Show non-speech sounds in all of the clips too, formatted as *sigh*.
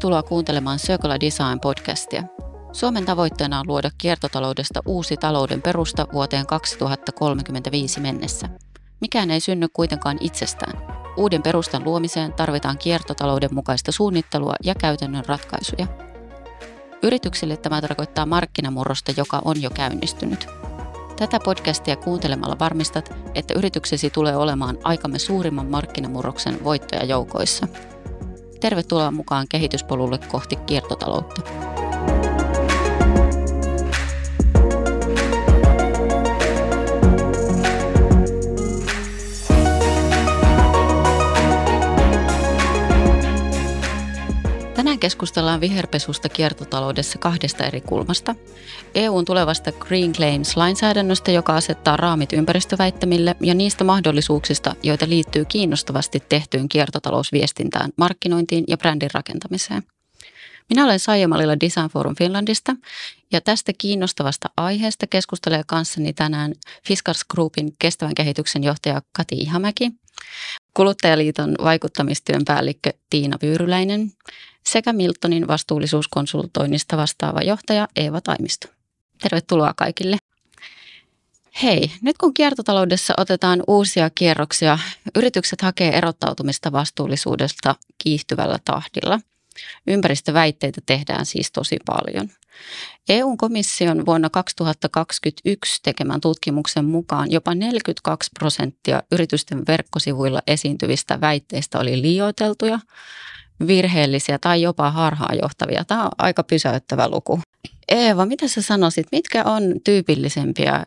Tervetuloa kuuntelemaan Circular Design podcastia. Suomen tavoitteena on luoda kiertotaloudesta uusi talouden perusta vuoteen 2035 mennessä. Mikään ei synny kuitenkaan itsestään. Uuden perustan luomiseen tarvitaan kiertotalouden mukaista suunnittelua ja käytännön ratkaisuja. Yrityksille tämä tarkoittaa markkinamurrosta, joka on jo käynnistynyt. Tätä podcastia kuuntelemalla varmistat, että yrityksesi tulee olemaan aikamme suurimman markkinamurroksen voittoja joukoissa. Tervetuloa mukaan kehityspolulle kohti kiertotaloutta. Tänään keskustellaan viherpesusta kiertotaloudessa kahdesta eri kulmasta. EUn tulevasta Green Claims-lainsäädännöstä, joka asettaa raamit ympäristöväittämille ja niistä mahdollisuuksista, joita liittyy kiinnostavasti tehtyyn kiertotalousviestintään, markkinointiin ja brändin rakentamiseen. Minä olen Saija Malila Design Forum Finlandista ja tästä kiinnostavasta aiheesta keskustelee kanssani tänään Fiskars Groupin kestävän kehityksen johtaja Kati Ihamäki, Kuluttajaliiton vaikuttamistyön päällikkö Tiina Pyyryläinen sekä Miltonin vastuullisuuskonsultoinnista vastaava johtaja Eeva Taimisto. Tervetuloa kaikille. Hei, nyt kun kiertotaloudessa otetaan uusia kierroksia, yritykset hakee erottautumista vastuullisuudesta kiihtyvällä tahdilla. Ympäristöväitteitä tehdään siis tosi paljon. EU-komission vuonna 2021 tekemän tutkimuksen mukaan jopa 42 prosenttia yritysten verkkosivuilla esiintyvistä väitteistä oli liioiteltuja, virheellisiä tai jopa harhaanjohtavia. Tämä on aika pysäyttävä luku. Eeva, mitä sä sanoisit, mitkä on tyypillisempiä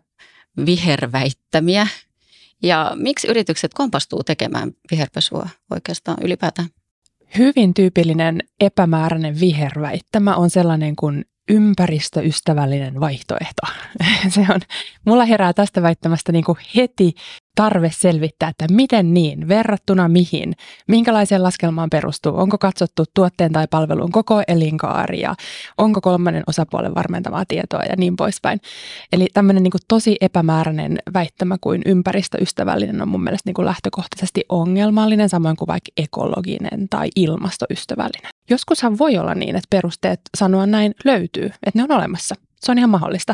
viherväittämiä ja miksi yritykset kompastuu tekemään viherpesua oikeastaan ylipäätään? Hyvin tyypillinen epämääräinen viherväittämä on sellainen kuin ympäristöystävällinen vaihtoehto. Se on, mulla herää tästä väittämästä niin kuin heti tarve selvittää, että miten niin, verrattuna mihin, minkälaiseen laskelmaan perustuu, onko katsottu tuotteen tai palvelun koko elinkaaria, onko kolmannen osapuolen varmentamaa tietoa ja niin poispäin. Eli tämmöinen niin kuin tosi epämääräinen väittämä kuin ympäristöystävällinen on mun mielestä niin kuin lähtökohtaisesti ongelmallinen, samoin kuin vaikka ekologinen tai ilmastoystävällinen. Joskushan voi olla niin, että perusteet sanoa näin löytyy, että ne on olemassa. Se on ihan mahdollista.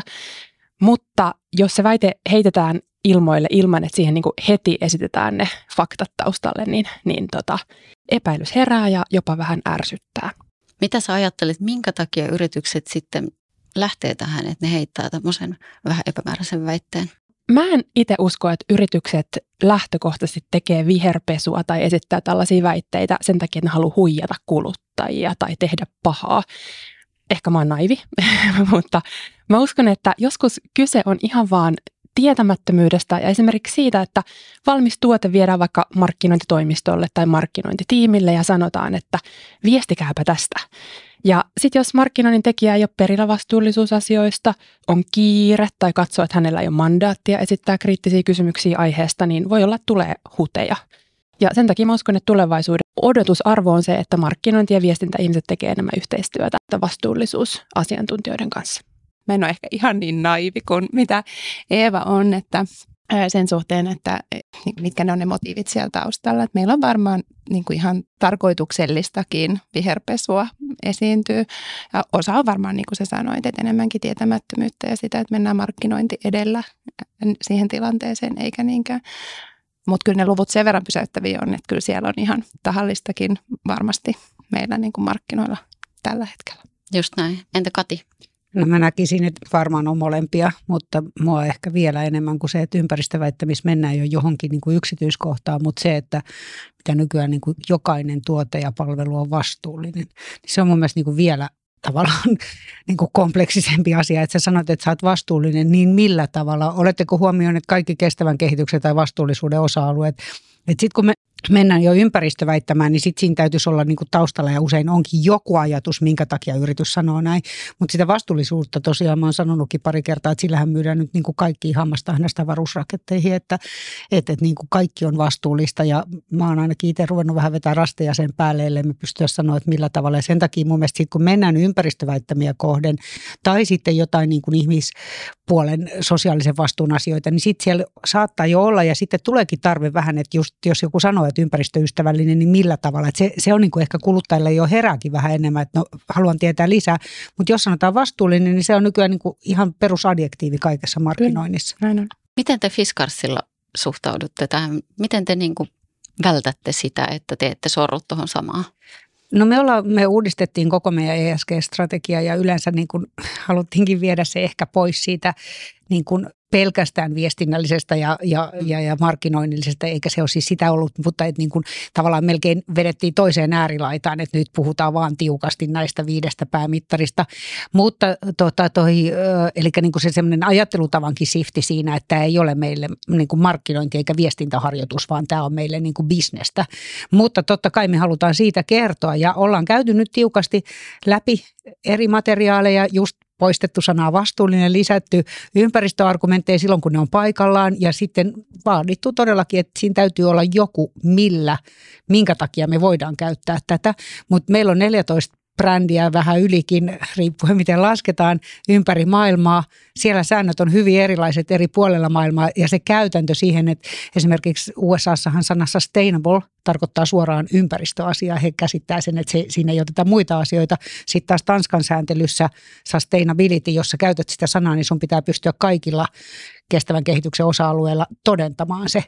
Mutta jos se väite heitetään ilmoille ilman, että siihen niin kuin heti esitetään ne faktat taustalle, niin, niin tota, epäilys herää ja jopa vähän ärsyttää. Mitä sä ajattelet, minkä takia yritykset sitten lähtee tähän, että ne heittää tämmöisen vähän epämääräisen väitteen? Mä en itse usko, että yritykset lähtökohtaisesti tekee viherpesua tai esittää tällaisia väitteitä sen takia, että ne haluaa huijata kuluttajia tai tehdä pahaa. Ehkä mä oon naivi, *laughs* mutta mä uskon, että joskus kyse on ihan vaan tietämättömyydestä ja esimerkiksi siitä, että valmis tuote viedään vaikka markkinointitoimistolle tai markkinointitiimille ja sanotaan, että viestikääpä tästä. Ja sitten jos markkinoinnin tekijä ei ole perillä vastuullisuusasioista, on kiire tai katsoo, että hänellä ei ole mandaattia esittää kriittisiä kysymyksiä aiheesta, niin voi olla, että tulee huteja. Ja sen takia mä uskon, että tulevaisuuden odotusarvo on se, että markkinointi- ja viestintäihmiset tekee enemmän yhteistyötä vastuullisuusasiantuntijoiden kanssa mä en ole ehkä ihan niin naivi kuin mitä Eeva on, että sen suhteen, että e, mitkä ne on ne motiivit siellä taustalla. Että meillä on varmaan niin kuin ihan tarkoituksellistakin viherpesua esiintyy. Ja osa on varmaan, niin kuin sä sanoit, että enemmänkin tietämättömyyttä ja sitä, että mennään markkinointi edellä siihen tilanteeseen, eikä niinkään. Mutta kyllä ne luvut sen verran pysäyttäviä on, että kyllä siellä on ihan tahallistakin varmasti meillä niin kuin markkinoilla tällä hetkellä. Just näin. Entä Kati? No mä näkisin, että varmaan on molempia, mutta mua ehkä vielä enemmän kuin se, että ympäristöväittämissä mennään jo johonkin niin kuin yksityiskohtaan, mutta se, että mitä nykyään niin kuin jokainen tuote ja palvelu on vastuullinen, niin se on mun mielestä niin kuin vielä tavallaan *laughs* niin kuin kompleksisempi asia, että sä sanoit, että sä oot vastuullinen, niin millä tavalla? Oletteko huomioineet kaikki kestävän kehityksen tai vastuullisuuden osa-alueet? Sitten kun me mennään jo ympäristöväittämään, niin sitten siinä täytyisi olla niin kuin taustalla ja usein onkin joku ajatus, minkä takia yritys sanoo näin. Mutta sitä vastuullisuutta tosiaan mä oon sanonutkin pari kertaa, että sillähän myydään nyt niin kuin kaikki hammasta näistä varusraketteihin, että, että, että niin kuin kaikki on vastuullista ja mä oon ainakin itse ruvennut vähän vetää rasteja sen päälle, ellei me pystyä sanoa, että millä tavalla. Ja sen takia mun mielestä sit, kun mennään ympäristöväittämiä kohden tai sitten jotain niin kuin ihmispuolen sosiaalisen vastuun asioita, niin sitten siellä saattaa jo olla ja sitten tuleekin tarve vähän, että just jos joku sanoo, että ympäristöystävällinen, niin millä tavalla. Se, se on niin kuin ehkä kuluttajille jo herääkin vähän enemmän, että no, haluan tietää lisää. Mutta jos sanotaan vastuullinen, niin se on nykyään niin kuin ihan perusadjektiivi kaikessa markkinoinnissa. Näin on. Miten te Fiskarsilla suhtaudutte tähän? Miten te niin kuin vältätte sitä, että te ette sorru tuohon samaan? No me, ollaan, me uudistettiin koko meidän ESG-strategia ja yleensä niin kuin haluttiinkin viedä se ehkä pois siitä niin kuin pelkästään viestinnällisestä ja, ja, ja, ja markkinoinnillisesta, eikä se ole siis sitä ollut, mutta että niin kuin tavallaan melkein vedettiin toiseen äärilaitaan, että nyt puhutaan vaan tiukasti näistä viidestä päämittarista. Mutta tota, toi, eli niin kuin se semmoinen ajattelutavankin sifti siinä, että tämä ei ole meille niin kuin markkinointi eikä viestintäharjoitus, vaan tämä on meille niin kuin bisnestä. Mutta totta kai me halutaan siitä kertoa ja ollaan käyty nyt tiukasti läpi eri materiaaleja just poistettu sanaa vastuullinen, lisätty ympäristöargumentteja silloin, kun ne on paikallaan ja sitten vaadittu todellakin, että siinä täytyy olla joku, millä, minkä takia me voidaan käyttää tätä. Mutta meillä on 14 brändiä vähän ylikin, riippuen miten lasketaan, ympäri maailmaa. Siellä säännöt on hyvin erilaiset eri puolella maailmaa ja se käytäntö siihen, että esimerkiksi USAssahan sana sustainable tarkoittaa suoraan ympäristöasiaa. He käsittää sen, että se, siinä ei oteta muita asioita. Sitten taas Tanskan sääntelyssä sustainability, jossa käytät sitä sanaa, niin sun pitää pystyä kaikilla kestävän kehityksen osa-alueella todentamaan se.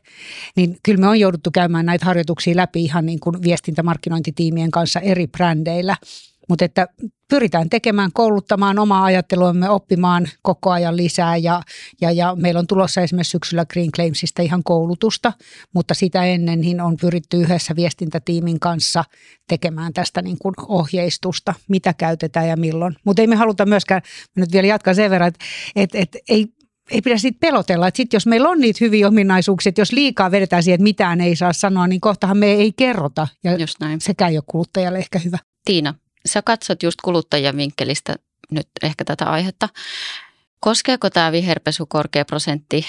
Niin kyllä me on jouduttu käymään näitä harjoituksia läpi ihan niin kuin viestintämarkkinointitiimien kanssa eri brändeillä – mutta että pyritään tekemään, kouluttamaan omaa ajatteluamme, oppimaan koko ajan lisää ja, ja, ja meillä on tulossa esimerkiksi syksyllä Green Claimsista ihan koulutusta, mutta sitä ennen niin on pyritty yhdessä viestintätiimin kanssa tekemään tästä niin kuin ohjeistusta, mitä käytetään ja milloin. Mutta ei me haluta myöskään, nyt vielä jatkan sen verran, että et, et, ei ei pidä sitten pelotella, että sit jos meillä on niitä hyviä ominaisuuksia, että jos liikaa vedetään siihen, että mitään ei saa sanoa, niin kohtahan me ei kerrota. Ja Just näin. sekä ei ole kuluttajalle ehkä hyvä. Tiina, sä katsot just kuluttajien vinkkelistä nyt ehkä tätä aihetta. Koskeeko tämä viherpesu korkea prosentti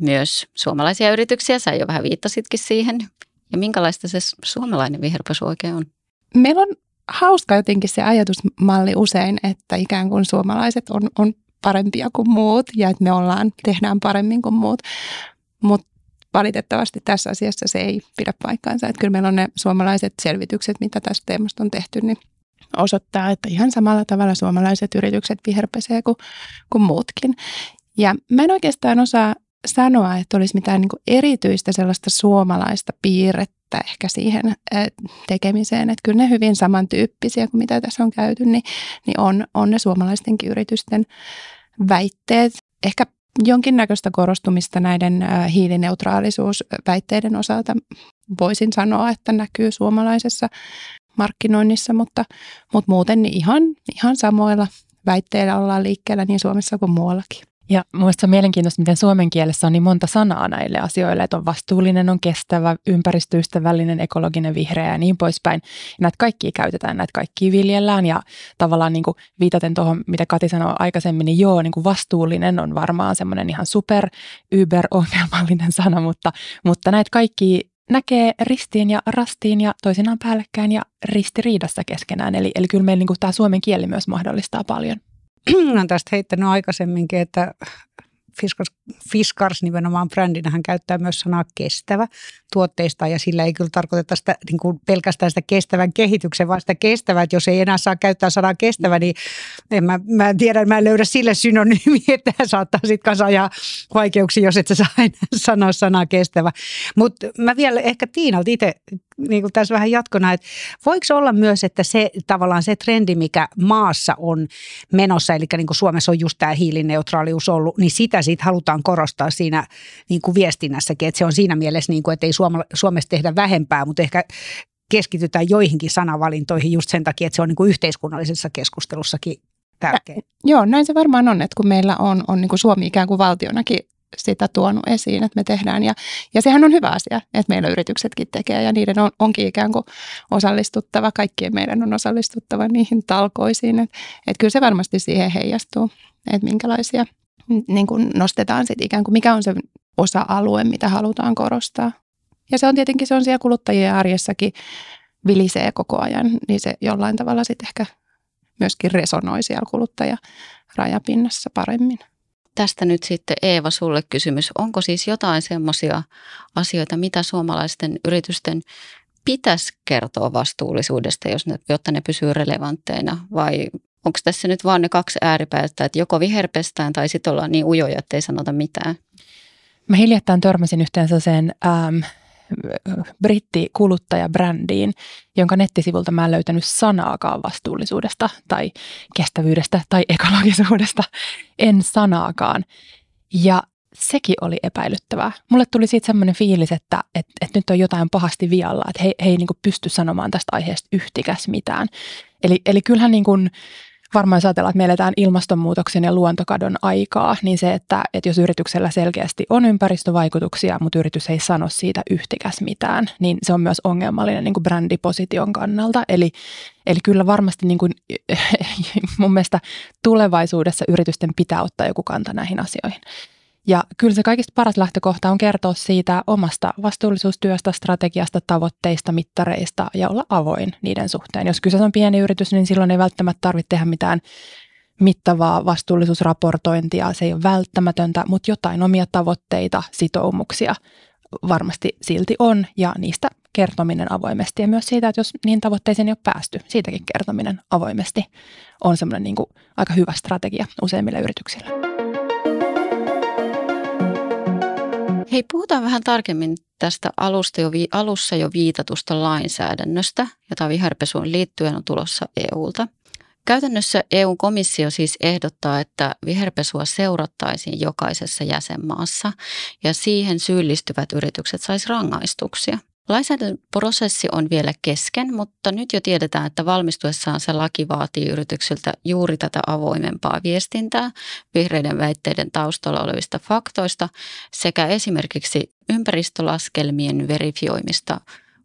myös suomalaisia yrityksiä? Sä jo vähän viittasitkin siihen. Ja minkälaista se suomalainen viherpesu oikein on? Meillä on hauska jotenkin se ajatusmalli usein, että ikään kuin suomalaiset on, on parempia kuin muut ja että me ollaan, tehdään paremmin kuin muut. Mutta valitettavasti tässä asiassa se ei pidä paikkaansa. Että kyllä meillä on ne suomalaiset selvitykset, mitä tästä teemasta on tehty, niin osoittaa, että ihan samalla tavalla suomalaiset yritykset viherpesee kuin, kuin muutkin. Ja mä en oikeastaan osaa sanoa, että olisi mitään niin erityistä sellaista suomalaista piirrettä ehkä siihen tekemiseen. Että kyllä ne hyvin samantyyppisiä kuin mitä tässä on käyty, niin, niin on, on ne suomalaistenkin yritysten väitteet. Ehkä jonkinnäköistä korostumista näiden hiilineutraalisuusväitteiden osalta voisin sanoa, että näkyy suomalaisessa markkinoinnissa, mutta, mutta muuten ihan, ihan samoilla väitteillä ollaan liikkeellä niin Suomessa kuin muuallakin. Ja minusta on mielenkiintoista, miten suomen kielessä on niin monta sanaa näille asioille, että on vastuullinen, on kestävä, ympäristöystävällinen, ekologinen, vihreä ja niin poispäin. Ja näitä kaikkia käytetään, näitä kaikkia viljellään ja tavallaan niin kuin viitaten tuohon, mitä Kati sanoi aikaisemmin, niin joo, niin kuin vastuullinen on varmaan semmoinen ihan super, yber-ongelmallinen *laughs* sana, mutta, mutta näitä kaikki näkee ristiin ja rastiin ja toisinaan päällekkäin ja ristiriidassa keskenään. Eli, eli kyllä meillä niin tämä suomen kieli myös mahdollistaa paljon. *clears throat* Olen tästä heittänyt aikaisemminkin, että Fiskars, Fiskars nimenomaan brändinä hän käyttää myös sanaa kestävä tuotteista ja sillä ei kyllä tarkoiteta sitä, niin kuin pelkästään sitä kestävän kehityksen, vaan sitä kestävää, että jos ei enää saa käyttää sanaa kestävä, niin en mä, mä tiedä, mä en löydä sille synonyymi, että saattaa sitten kanssa ajaa vaikeuksia, jos et sä saa enää sanoa sanaa kestävä. Mutta mä vielä ehkä Tiinalta itse niin kuin tässä vähän jatkona, että voiko olla myös, että se tavallaan se trendi, mikä maassa on menossa, eli niin kuin Suomessa on just tämä hiilineutraalius ollut, niin sitä siitä halutaan korostaa siinä niin kuin viestinnässäkin, että se on siinä mielessä, niin kuin, että ei Suomessa tehdä vähempää, mutta ehkä keskitytään joihinkin sanavalintoihin just sen takia, että se on niin kuin yhteiskunnallisessa keskustelussakin tärkeä. Joo, näin se varmaan on, että kun meillä on, on niin kuin Suomi ikään kuin valtionakin sitä tuonut esiin, että me tehdään. Ja, ja sehän on hyvä asia, että meillä yrityksetkin tekee ja niiden on, onkin ikään kuin osallistuttava, kaikkien meidän on osallistuttava niihin talkoisiin. Että et kyllä se varmasti siihen heijastuu, että minkälaisia niin kuin nostetaan sitten ikään kuin, mikä on se osa-alue, mitä halutaan korostaa. Ja se on tietenkin, se on siellä kuluttajien arjessakin vilisee koko ajan, niin se jollain tavalla sitten ehkä myöskin resonoi siellä kuluttaja rajapinnassa paremmin. tästä nyt sitten Eeva sulle kysymys. Onko siis jotain semmoisia asioita, mitä suomalaisten yritysten pitäisi kertoa vastuullisuudesta, jos ne, jotta ne pysyy relevantteina vai onko tässä nyt vaan ne kaksi ääripäätä, että joko viherpestään tai sitten ollaan niin ujoja, että ei sanota mitään? Mä hiljattain törmäsin yhteen sellaiseen ähm, brittikuluttajabrändiin, jonka nettisivulta mä en löytänyt sanaakaan vastuullisuudesta tai kestävyydestä tai ekologisuudesta. En sanaakaan. Ja sekin oli epäilyttävää. Mulle tuli siitä semmoinen fiilis, että, että, että nyt on jotain pahasti vialla, että he, he ei niin pysty sanomaan tästä aiheesta yhtikäs mitään. Eli, eli kyllähän niin kuin, varmaan jos ajatellaan, että me eletään ilmastonmuutoksen ja luontokadon aikaa, niin se, että, että jos yrityksellä selkeästi on ympäristövaikutuksia, mutta yritys ei sano siitä yhtikäs mitään, niin se on myös ongelmallinen niin kuin brändiposition kannalta. Eli, eli kyllä varmasti niin kuin, *laughs* mun mielestä tulevaisuudessa yritysten pitää ottaa joku kanta näihin asioihin. Ja kyllä se kaikista paras lähtökohta on kertoa siitä omasta vastuullisuustyöstä, strategiasta, tavoitteista, mittareista ja olla avoin niiden suhteen. Jos kyseessä on pieni yritys, niin silloin ei välttämättä tarvitse tehdä mitään mittavaa vastuullisuusraportointia. Se ei ole välttämätöntä, mutta jotain omia tavoitteita, sitoumuksia varmasti silti on ja niistä kertominen avoimesti ja myös siitä, että jos niin tavoitteisiin ei ole päästy, siitäkin kertominen avoimesti on semmoinen niin aika hyvä strategia useimmille yrityksille. Hei, puhutaan vähän tarkemmin tästä alusta jo, alussa jo viitatusta lainsäädännöstä, jota viherpesuun liittyen on tulossa EUlta. Käytännössä EU-komissio siis ehdottaa, että viherpesua seurattaisiin jokaisessa jäsenmaassa ja siihen syyllistyvät yritykset saisi rangaistuksia. Lainsäädäntöprosessi on vielä kesken, mutta nyt jo tiedetään, että valmistuessaan se laki vaatii yrityksiltä juuri tätä avoimempaa viestintää vihreiden väitteiden taustalla olevista faktoista sekä esimerkiksi ympäristölaskelmien verifioimista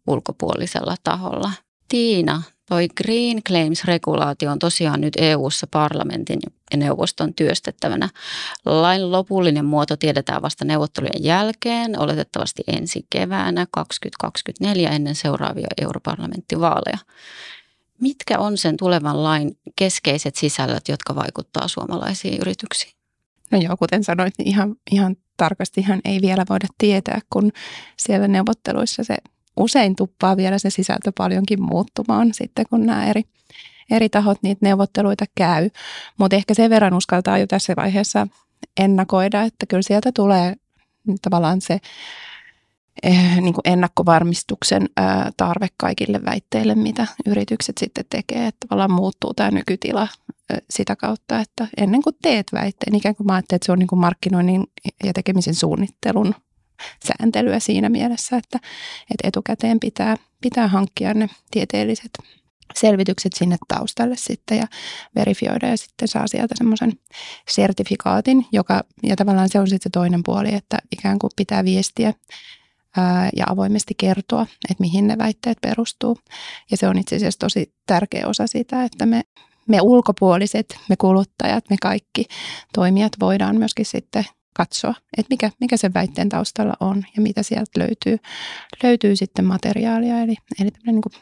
ulkopuolisella taholla. Tiina, Toi Green Claims-regulaatio on tosiaan nyt EU-ssa parlamentin ja neuvoston työstettävänä. Lain lopullinen muoto tiedetään vasta neuvottelujen jälkeen, oletettavasti ensi keväänä 2024 ennen seuraavia europarlamenttivaaleja. Mitkä on sen tulevan lain keskeiset sisällöt, jotka vaikuttaa suomalaisiin yrityksiin? No joo, kuten sanoit, niin ihan, ihan tarkastihan ei vielä voida tietää, kun siellä neuvotteluissa se usein tuppaa vielä se sisältö paljonkin muuttumaan sitten, kun nämä eri, eri tahot niitä neuvotteluita käy. Mutta ehkä sen verran uskaltaa jo tässä vaiheessa ennakoida, että kyllä sieltä tulee tavallaan se eh, niin kuin ennakkovarmistuksen tarve kaikille väitteille, mitä yritykset sitten tekee. Että tavallaan muuttuu tämä nykytila sitä kautta, että ennen kuin teet väitteen, ikään kuin mä ajattelen, että se on niin kuin markkinoinnin ja tekemisen suunnittelun sääntelyä siinä mielessä, että, että etukäteen pitää, pitää hankkia ne tieteelliset selvitykset sinne taustalle sitten ja verifioida ja sitten saa sieltä semmoisen sertifikaatin, joka, ja tavallaan se on sitten se toinen puoli, että ikään kuin pitää viestiä ää, ja avoimesti kertoa, että mihin ne väitteet perustuu. Ja se on itse asiassa tosi tärkeä osa sitä, että me, me ulkopuoliset, me kuluttajat, me kaikki toimijat voidaan myöskin sitten katsoa, että mikä, mikä sen väitteen taustalla on ja mitä sieltä löytyy, löytyy sitten materiaalia. Eli, eli niin kuin,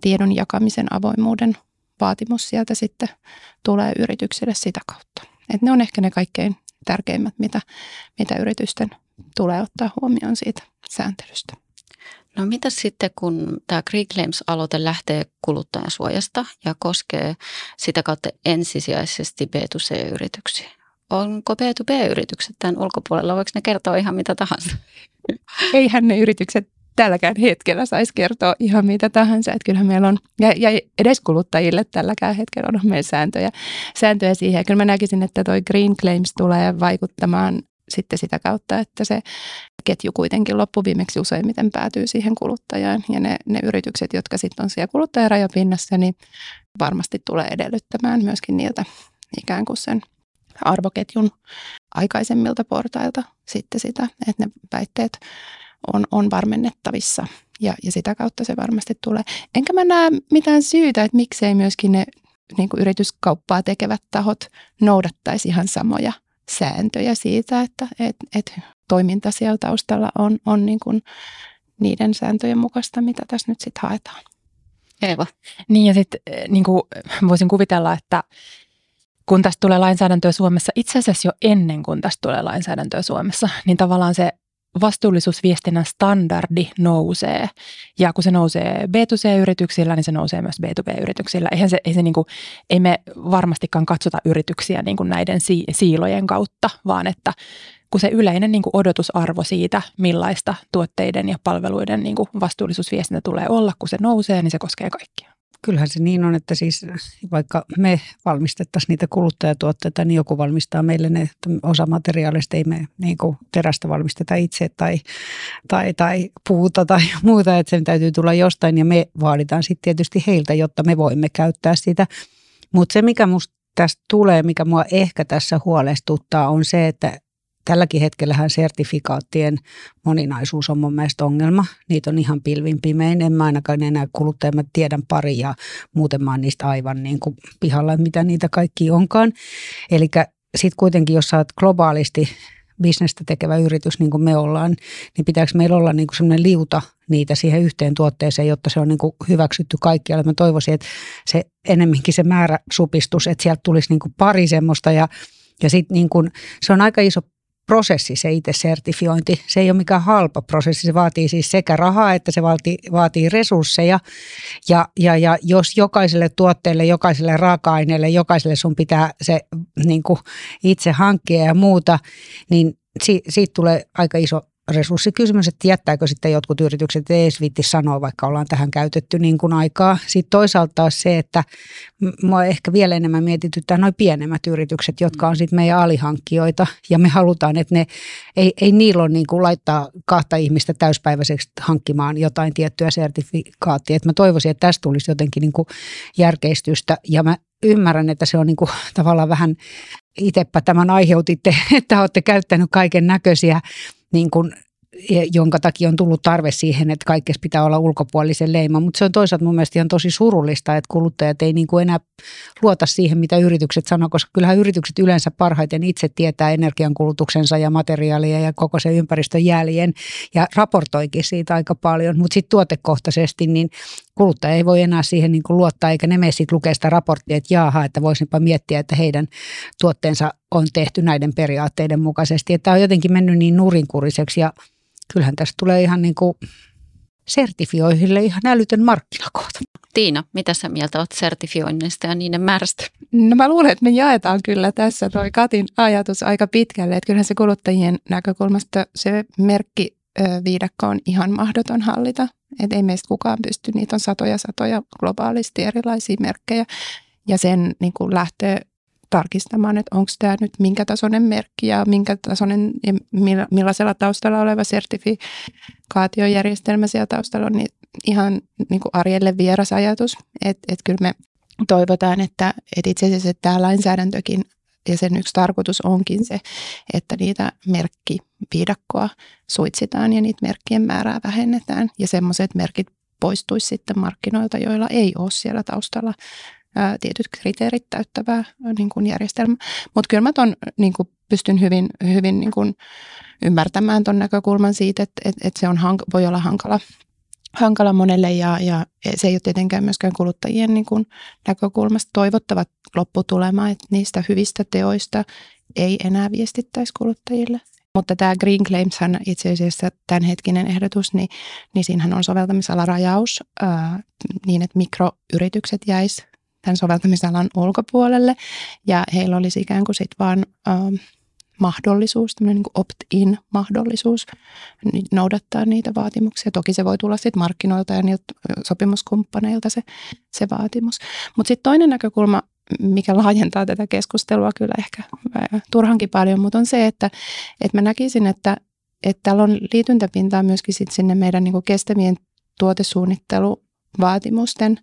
tiedon jakamisen avoimuuden vaatimus sieltä sitten tulee yrityksille sitä kautta. Et ne on ehkä ne kaikkein tärkeimmät, mitä, mitä yritysten tulee ottaa huomioon siitä sääntelystä. No mitä sitten, kun tämä Green Claims-aloite lähtee kuluttajansuojasta ja koskee sitä kautta ensisijaisesti B2C-yrityksiä? Onko B2B-yritykset tämän ulkopuolella, voiko ne kertoa ihan mitä tahansa? *laughs* Eihän ne yritykset tälläkään hetkellä saisi kertoa ihan mitä tahansa. Että kyllähän meillä on, ja, ja edes kuluttajille tälläkään hetkellä on meillä sääntöjä, sääntöjä siihen. Ja kyllä mä näkisin, että toi Green Claims tulee vaikuttamaan sitten sitä kautta, että se ketju kuitenkin loppuviimeksi useimmiten päätyy siihen kuluttajaan. Ja ne, ne yritykset, jotka sitten on siellä kuluttajarajapinassa, niin varmasti tulee edellyttämään myöskin niiltä ikään kuin sen arvoketjun aikaisemmilta portailta sitten sitä, että ne väitteet on, on varmennettavissa ja, ja sitä kautta se varmasti tulee. Enkä mä näe mitään syytä, että miksei myöskin ne niin kuin yrityskauppaa tekevät tahot noudattaisi ihan samoja sääntöjä siitä, että et, et toiminta siellä taustalla on, on niin kuin niiden sääntöjen mukaista, mitä tässä nyt sitten haetaan. Eeva. Niin ja sitten niin kuin voisin kuvitella, että kun tästä tulee lainsäädäntöä Suomessa, itse asiassa jo ennen kuin tästä tulee lainsäädäntöä Suomessa, niin tavallaan se vastuullisuusviestinnän standardi nousee. Ja kun se nousee B2C-yrityksillä, niin se nousee myös B2B-yrityksillä. Eihän se, ei, se niin kuin, ei me varmastikaan katsota yrityksiä niin kuin näiden si- siilojen kautta, vaan että kun se yleinen niin kuin odotusarvo siitä, millaista tuotteiden ja palveluiden niin kuin vastuullisuusviestintä tulee olla, kun se nousee, niin se koskee kaikkia kyllähän se niin on, että siis vaikka me valmistettaisiin niitä kuluttajatuotteita, niin joku valmistaa meille ne, osa materiaalista ei me niin kuin terästä valmisteta itse tai, tai, tai puuta tai *laughs* muuta, että sen täytyy tulla jostain ja me vaaditaan sitten tietysti heiltä, jotta me voimme käyttää sitä. Mutta se, mikä musta tästä tulee, mikä mua ehkä tässä huolestuttaa, on se, että Tälläkin hetkellähän sertifikaattien moninaisuus on mun mielestä ongelma. Niitä on ihan pilvin pimein. En mä ainakaan enää kuluttaja, mä tiedän pari ja muuten mä oon niistä aivan niin kuin pihalla, mitä niitä kaikki onkaan. Eli sitten kuitenkin, jos sä oot globaalisti bisnestä tekevä yritys, niin kuin me ollaan, niin pitääkö meillä olla niin kuin sellainen liuta niitä siihen yhteen tuotteeseen, jotta se on niin kuin hyväksytty kaikkialle. Mä toivoisin, että se enemminkin se määrä supistus, että sieltä tulisi niin kuin pari semmoista ja ja sitten niin se on aika iso prosessi, se itse sertifiointi. Se ei ole mikään halpa prosessi, se vaatii siis sekä rahaa että se vaatii, vaatii resursseja. Ja, ja, ja jos jokaiselle tuotteelle, jokaiselle raaka-aineelle, jokaiselle sun pitää se niin kuin itse hankkia ja muuta, niin si, siitä tulee aika iso resurssikysymys, että jättääkö sitten jotkut yritykset edes viitti sanoa, vaikka ollaan tähän käytetty niin kuin aikaa. Sitten toisaalta taas se, että mua ehkä vielä enemmän mietityttää noin pienemmät yritykset, jotka on sitten meidän alihankkijoita ja me halutaan, että ne, ei, ei niillä ole niin kuin laittaa kahta ihmistä täyspäiväiseksi hankkimaan jotain tiettyä sertifikaattia. Että mä toivoisin, että tästä tulisi jotenkin niin kuin järkeistystä ja mä ymmärrän, että se on niin kuin tavallaan vähän itsepä tämän aiheutitte, että olette käyttänyt kaiken näköisiä niin kuin jonka takia on tullut tarve siihen, että kaikessa pitää olla ulkopuolisen leima. Mutta se on toisaalta mun mielestä ihan tosi surullista, että kuluttajat ei niin kuin enää luota siihen, mitä yritykset sanoo, koska kyllähän yritykset yleensä parhaiten itse tietää energiankulutuksensa ja materiaalia ja koko se ympäristön jäljen ja raportoikin siitä aika paljon. Mutta sitten tuotekohtaisesti niin kuluttaja ei voi enää siihen niin kuin luottaa, eikä ne mene sitten lukea sitä raporttia, että jaaha, että voisinpa miettiä, että heidän tuotteensa on tehty näiden periaatteiden mukaisesti. Että tämä on jotenkin mennyt niin nurinkuriseksi ja kyllähän tästä tulee ihan niin kuin sertifioihille ihan älytön markkinakohta. Tiina, mitä sä mieltä olet sertifioinnista ja niiden määrästä? No mä luulen, että me jaetaan kyllä tässä toi Katin ajatus aika pitkälle, että kyllähän se kuluttajien näkökulmasta se merkki viidakko on ihan mahdoton hallita. Että ei meistä kukaan pysty, niitä on satoja satoja globaalisti erilaisia merkkejä. Ja sen niin kuin lähtee tarkistamaan, että onko tämä nyt minkä tasoinen merkki ja minkä tasoinen ja millaisella taustalla oleva sertifikaatiojärjestelmä siellä taustalla on, niin ihan niin kuin arjelle vieras ajatus. Että et kyllä me toivotaan, että, että itse asiassa tämä lainsäädäntökin ja sen yksi tarkoitus onkin se, että niitä merkkipiidakkoa suitsitaan ja niitä merkkien määrää vähennetään ja semmoiset merkit poistuisi sitten markkinoilta, joilla ei ole siellä taustalla ää, tietyt kriteerit täyttävää niin kuin järjestelmä. Mutta kyllä mä ton, niin kuin pystyn hyvin, hyvin niin kuin ymmärtämään tuon näkökulman siitä, että, että, että se on, voi olla hankala hankala monelle ja, ja se ei ole tietenkään myöskään kuluttajien niin kuin näkökulmasta toivottava lopputulema, että niistä hyvistä teoista ei enää viestittäisi kuluttajille. Mutta tämä Green Claimshan itse asiassa tämänhetkinen ehdotus, niin, niin siinähän on soveltamisalarajaus ää, niin, että mikroyritykset jäis tämän soveltamisalan ulkopuolelle ja heillä olisi ikään kuin sitten vaan ää, mahdollisuus, tämmöinen niin opt-in mahdollisuus noudattaa niitä vaatimuksia. Toki se voi tulla sitten markkinoilta ja niiltä sopimuskumppaneilta se, se vaatimus. Mutta sitten toinen näkökulma, mikä laajentaa tätä keskustelua kyllä ehkä turhankin paljon, mutta on se, että, että mä näkisin, että, että täällä on liityntäpintaa myöskin sit sinne meidän niin kestävien tuotesuunnitteluvaatimusten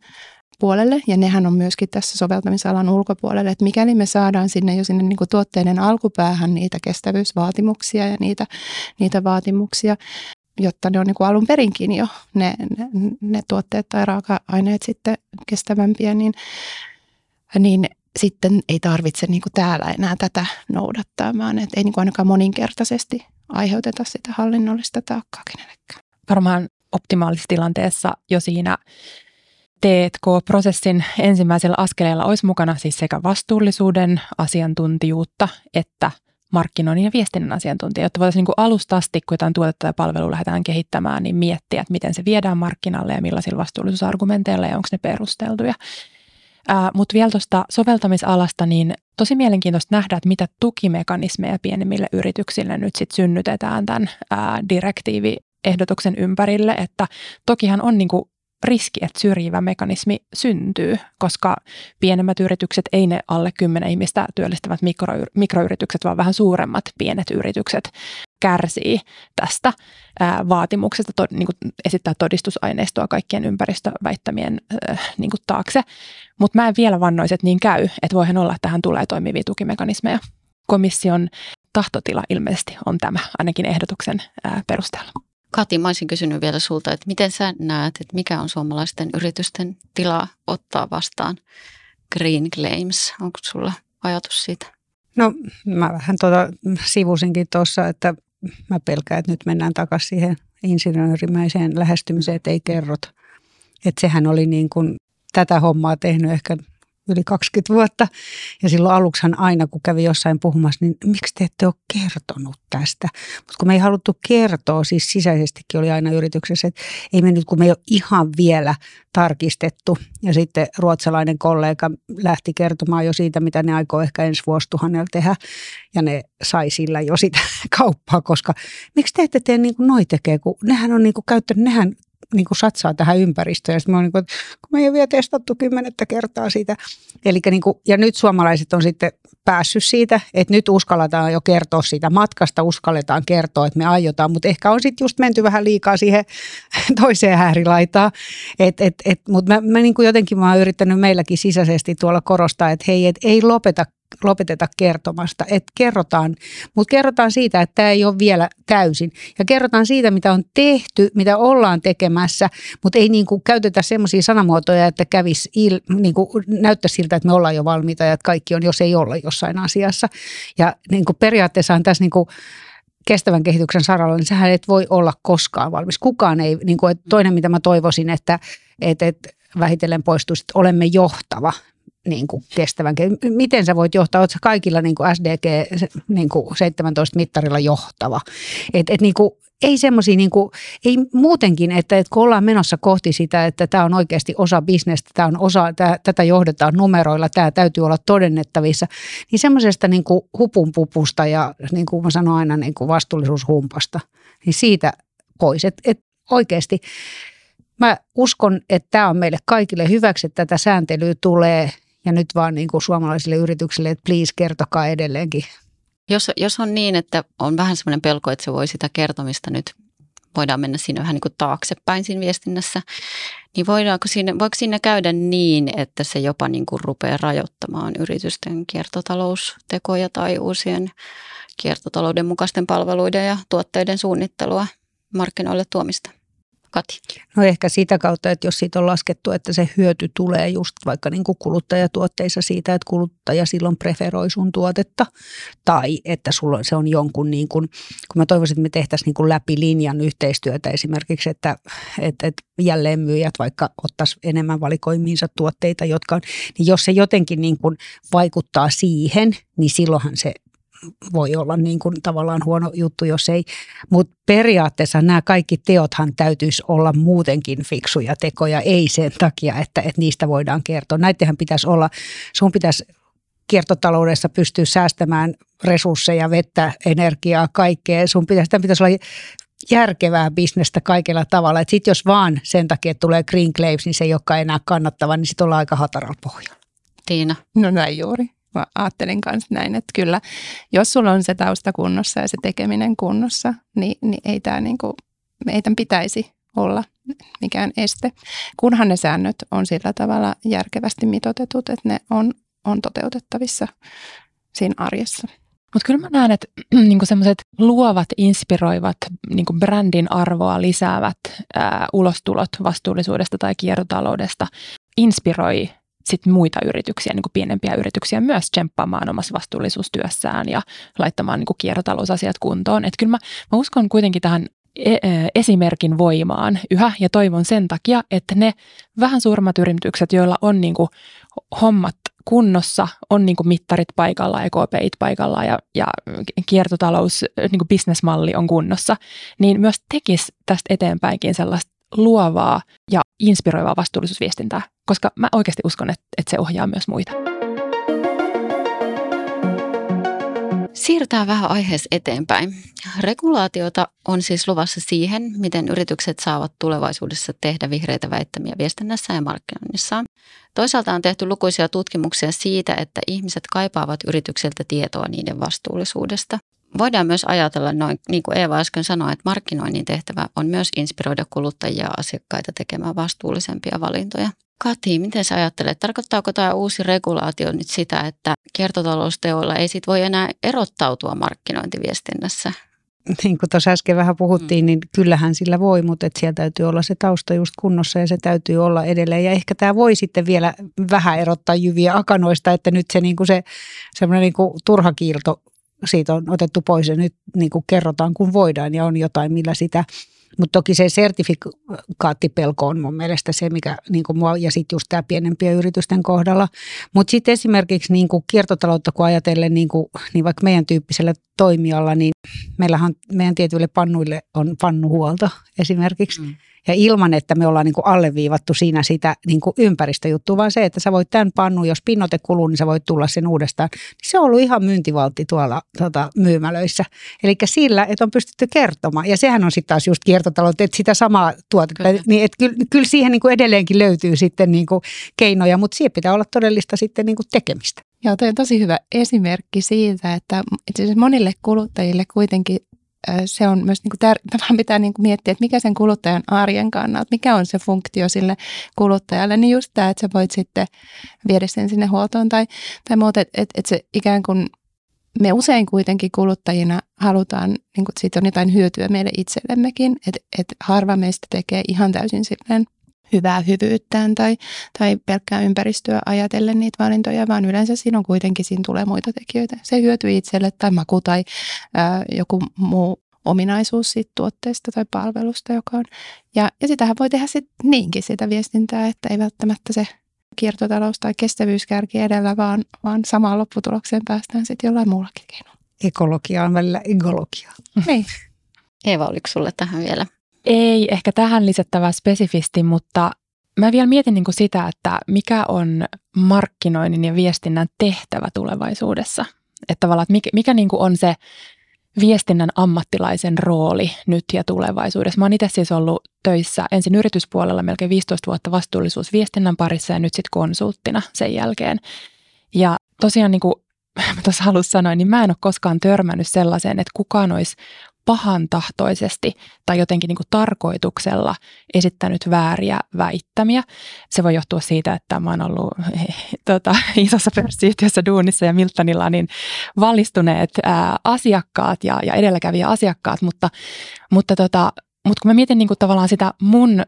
puolelle, ja nehän on myöskin tässä soveltamisalan ulkopuolelle, että mikäli me saadaan sinne jo sinne niin tuotteiden alkupäähän niitä kestävyysvaatimuksia ja niitä, niitä vaatimuksia, jotta ne on niin alun perinkin jo ne, ne, ne tuotteet tai raaka-aineet sitten kestävämpiä, niin, niin sitten ei tarvitse niin kuin täällä enää tätä noudattaa, vaan että ei niin kuin ainakaan moninkertaisesti aiheuteta sitä hallinnollista taakkaa kenellekään. Varmaan optimaalisessa tilanteessa jo siinä T&K-prosessin ensimmäisellä askeleella olisi mukana siis sekä vastuullisuuden asiantuntijuutta että markkinoinnin ja viestinnän asiantuntija, jotta voitaisiin niin alusta asti, kun jotain tuotetta ja palvelua lähdetään kehittämään, niin miettiä, että miten se viedään markkinalle ja millaisilla vastuullisuusargumenteilla ja onko ne perusteltuja. Mutta vielä tuosta soveltamisalasta, niin tosi mielenkiintoista nähdä, että mitä tukimekanismeja pienemmille yrityksille nyt sitten synnytetään tämän ää, direktiiviehdotuksen ympärille, että tokihan on niinku riski, että syrjivä mekanismi syntyy, koska pienemmät yritykset, ei ne alle 10 ihmistä työllistävät mikro, mikroyritykset, vaan vähän suuremmat pienet yritykset kärsii tästä ää, vaatimuksesta to, niin kuin esittää todistusaineistoa kaikkien ympäristöväittämien ää, niin kuin taakse. Mutta mä en vielä vannoisi, että niin käy, että voihan olla, että tähän tulee toimivia tukimekanismeja. Komission tahtotila ilmeisesti on tämä, ainakin ehdotuksen ää, perusteella. Kati, mä olisin kysynyt vielä sulta, että miten sä näet, että mikä on suomalaisten yritysten tila ottaa vastaan green claims? Onko sulla ajatus siitä? No mä vähän tuota sivusinkin tuossa, että mä pelkään, että nyt mennään takaisin siihen insinöörimäiseen lähestymiseen, että ei kerrot. Että sehän oli niin kuin tätä hommaa tehnyt ehkä yli 20 vuotta. Ja silloin aluksihan aina, kun kävi jossain puhumassa, niin miksi te ette ole kertonut tästä? Mutta kun me ei haluttu kertoa, siis sisäisestikin oli aina yrityksessä, että ei me nyt, kun me ei ole ihan vielä tarkistettu. Ja sitten ruotsalainen kollega lähti kertomaan jo siitä, mitä ne aikoo ehkä ensi vuosituhannella tehdä. Ja ne sai sillä jo sitä *laughs* kauppaa, koska miksi te ette tee niin kuin noi tekee, kun nehän on niin kuin käyttänyt, nehän niin kuin satsaa tähän ympäristöön. Ja mä niin kuin, kun me ei ole vielä testattu kymmenettä kertaa siitä. Eli niin kuin, ja nyt suomalaiset on sitten päässyt siitä, että nyt uskalletaan jo kertoa siitä matkasta, uskalletaan kertoa, että me aiotaan, mutta ehkä on sitten just menty vähän liikaa siihen *laughs* toiseen äärilaitaan. Et, et, et, mutta mä, mä niin kuin jotenkin mä oon yrittänyt meilläkin sisäisesti tuolla korostaa, että hei, et ei lopeta lopeteta kertomasta, että kerrotaan, mutta kerrotaan siitä, että tämä ei ole vielä täysin. Ja kerrotaan siitä, mitä on tehty, mitä ollaan tekemässä, mutta ei niin kuin käytetä semmoisia sanamuotoja, että kävisi il, niin kuin näyttää siltä, että me ollaan jo valmiita ja että kaikki on, jos ei olla jossain asiassa. Ja niin kuin periaatteessa on tässä niin kuin kestävän kehityksen saralla, niin sähän et voi olla koskaan valmis. Kukaan ei, niin kuin, toinen mitä mä toivoisin, että, että, että vähitellen poistuisi, että olemme johtava niin kuin kestävän, miten sä voit johtaa, oletko kaikilla niin kuin SDG niin kuin 17 mittarilla johtava. Et, et niin kuin, ei semmoisia, niin kuin, ei muutenkin, että, että kun ollaan menossa kohti sitä, että tämä on oikeasti osa bisnestä, tämä on osa, tämä, tätä johdetaan numeroilla, tämä täytyy olla todennettavissa, niin semmoisesta niin kuin hupunpupusta ja niin kuin mä sanon aina niin kuin vastuullisuushumpasta, niin siitä pois. Et, et oikeasti mä uskon, että tämä on meille kaikille hyväksi, että tätä sääntelyä tulee – ja nyt vaan niin kuin suomalaisille yrityksille, että please kertokaa edelleenkin. Jos, jos on niin, että on vähän semmoinen pelko, että se voi sitä kertomista nyt, voidaan mennä siinä vähän niin kuin taaksepäin siinä viestinnässä, niin voidaanko siinä, voiko siinä käydä niin, että se jopa niin kuin rupeaa rajoittamaan yritysten kiertotaloustekoja tai uusien kiertotalouden mukaisten palveluiden ja tuotteiden suunnittelua markkinoille tuomista? Kati? No ehkä sitä kautta, että jos siitä on laskettu, että se hyöty tulee just vaikka niin kuin kuluttajatuotteissa siitä, että kuluttaja silloin preferoi sun tuotetta. Tai että sulla se on jonkun, niin kuin, kun mä toivoisin, että me tehtäisiin niin kuin läpi linjan yhteistyötä esimerkiksi, että, että, että jälleenmyyjät vaikka ottaisi enemmän valikoimiinsa tuotteita, jotka on, niin jos se jotenkin niin kuin vaikuttaa siihen, niin silloinhan se voi olla niin kuin tavallaan huono juttu, jos ei. Mutta periaatteessa nämä kaikki teothan täytyisi olla muutenkin fiksuja tekoja, ei sen takia, että, että niistä voidaan kertoa. Näitähän pitäisi olla, sun pitäisi kiertotaloudessa pystyä säästämään resursseja, vettä, energiaa, kaikkea. Sun pitäisi, tämän pitäisi olla järkevää bisnestä kaikella tavalla. Sitten jos vaan sen takia että tulee green claims, niin se ei olekaan enää kannattava, niin sitten ollaan aika hataralla pohjalla. Tiina. No näin juuri mä ajattelin kanssa näin, että kyllä jos sulla on se tausta kunnossa ja se tekeminen kunnossa, niin, niin ei tämä niinku, ei pitäisi olla mikään este, kunhan ne säännöt on sillä tavalla järkevästi mitotetut, että ne on, on toteutettavissa siinä arjessa. Mutta kyllä mä näen, että *clears throat* niinku semmoiset luovat, inspiroivat, niinku brändin arvoa lisäävät ää, ulostulot vastuullisuudesta tai kiertotaloudesta inspiroi sit muita yrityksiä, niin kuin pienempiä yrityksiä myös tsemppaamaan omassa vastuullisuustyössään ja laittamaan niin kuin kiertotalousasiat kuntoon. Että kyllä mä, mä uskon kuitenkin tähän e, e, esimerkin voimaan yhä ja toivon sen takia, että ne vähän suuremmat yritykset, joilla on niin kuin hommat kunnossa, on niin kuin mittarit paikalla, EKPit paikalla ja, ja kiertotalous, niin kuin bisnesmalli on kunnossa, niin myös tekisi tästä eteenpäinkin sellaista luovaa ja inspiroivaa vastuullisuusviestintää, koska mä oikeasti uskon, että, että se ohjaa myös muita. Siirtää vähän aiheessa eteenpäin. Regulaatiota on siis luvassa siihen, miten yritykset saavat tulevaisuudessa tehdä vihreitä väittämiä viestinnässä ja markkinoinnissaan. Toisaalta on tehty lukuisia tutkimuksia siitä, että ihmiset kaipaavat yrityksiltä tietoa niiden vastuullisuudesta. Voidaan myös ajatella, noin, niin kuin Eeva äsken sanoi, että markkinoinnin tehtävä on myös inspiroida kuluttajia ja asiakkaita tekemään vastuullisempia valintoja. Kati, miten sä ajattelet, tarkoittaako tämä uusi regulaatio nyt sitä, että kiertotalousteoilla ei sit voi enää erottautua markkinointiviestinnässä? Niin kuin tuossa äsken vähän puhuttiin, mm. niin kyllähän sillä voi, mutta että siellä täytyy olla se tausta just kunnossa ja se täytyy olla edelleen. Ja ehkä tämä voi sitten vielä vähän erottaa jyviä akanoista, että nyt se, niin kuin se semmoinen niin kuin turha kiilto siitä on otettu pois ja nyt niin kuin kerrotaan kun voidaan ja on jotain, millä sitä mutta toki se sertifikaattipelko on mun mielestä se, mikä niin kuin mua, ja sitten just tämä pienempien yritysten kohdalla. Mutta sitten esimerkiksi niin kuin kiertotaloutta kun ajatellen, niin, kuin, niin vaikka meidän tyyppisellä toimijalla, niin meillähän meidän tietyille pannuille on pannuhuolto esimerkiksi. Mm ja ilman, että me ollaan niin kuin alleviivattu siinä sitä niin kuin ympäristöjuttua, vaan se, että sä voit tämän pannu, jos pinnote kuluu, niin sä voit tulla sen uudestaan. Niin se on ollut ihan myyntivaltti tuolla tota, myymälöissä. Eli sillä, että on pystytty kertomaan. Ja sehän on sitten taas just kiertotaloutta, että sitä samaa tuotetta, kyllä. niin että kyllä, kyllä siihen niin kuin edelleenkin löytyy sitten niin kuin keinoja, mutta siihen pitää olla todellista sitten niin kuin tekemistä. Joo, toi on tosi hyvä esimerkki siitä, että monille kuluttajille kuitenkin se on myös niin kuin tär- pitää niin kuin miettiä, että mikä sen kuluttajan arjen kannalta, mikä on se funktio sille kuluttajalle, niin just tämä, että sä voit sitten viedä sen sinne huoltoon tai, tai muuta, että, että, että se ikään kuin me usein kuitenkin kuluttajina halutaan, niin kuin siitä on jotain hyötyä meille itsellemmekin, että, että harva meistä tekee ihan täysin silleen hyvää hyvyyttään tai, tai pelkkää ympäristöä ajatellen niitä valintoja, vaan yleensä siinä on kuitenkin, siinä tulee muita tekijöitä. Se hyötyy itselle tai maku tai ää, joku muu ominaisuus siitä tuotteesta tai palvelusta, joka on. Ja, ja sitähän voi tehdä sit niinkin sitä viestintää, että ei välttämättä se kiertotalous tai kestävyyskärki edellä, vaan, vaan samaan lopputulokseen päästään sitten jollain muullakin keinoilla. Ekologia on välillä egologia. Niin. Eeva, oliko sulle tähän vielä ei ehkä tähän lisättävää spesifisti, mutta mä vielä mietin niin kuin sitä, että mikä on markkinoinnin ja viestinnän tehtävä tulevaisuudessa. Että tavallaan, että mikä, mikä niin kuin on se viestinnän ammattilaisen rooli nyt ja tulevaisuudessa. Mä oon itse siis ollut töissä ensin yrityspuolella melkein 15 vuotta vastuullisuusviestinnän parissa ja nyt sitten konsulttina sen jälkeen. Ja tosiaan niin kuin *laughs* mä tuossa alussa sanoin, niin mä en ole koskaan törmännyt sellaiseen, että kukaan olisi pahantahtoisesti tai jotenkin niin kuin tarkoituksella esittänyt vääriä väittämiä. Se voi johtua siitä, että mä oon ollut *laughs* tota, isossa pörssiyhtiössä duunissa ja Miltonilla niin valistuneet ää, asiakkaat ja, ja edelläkävijä asiakkaat, mutta, mutta, tota, mutta kun mä mietin niin kuin tavallaan sitä mun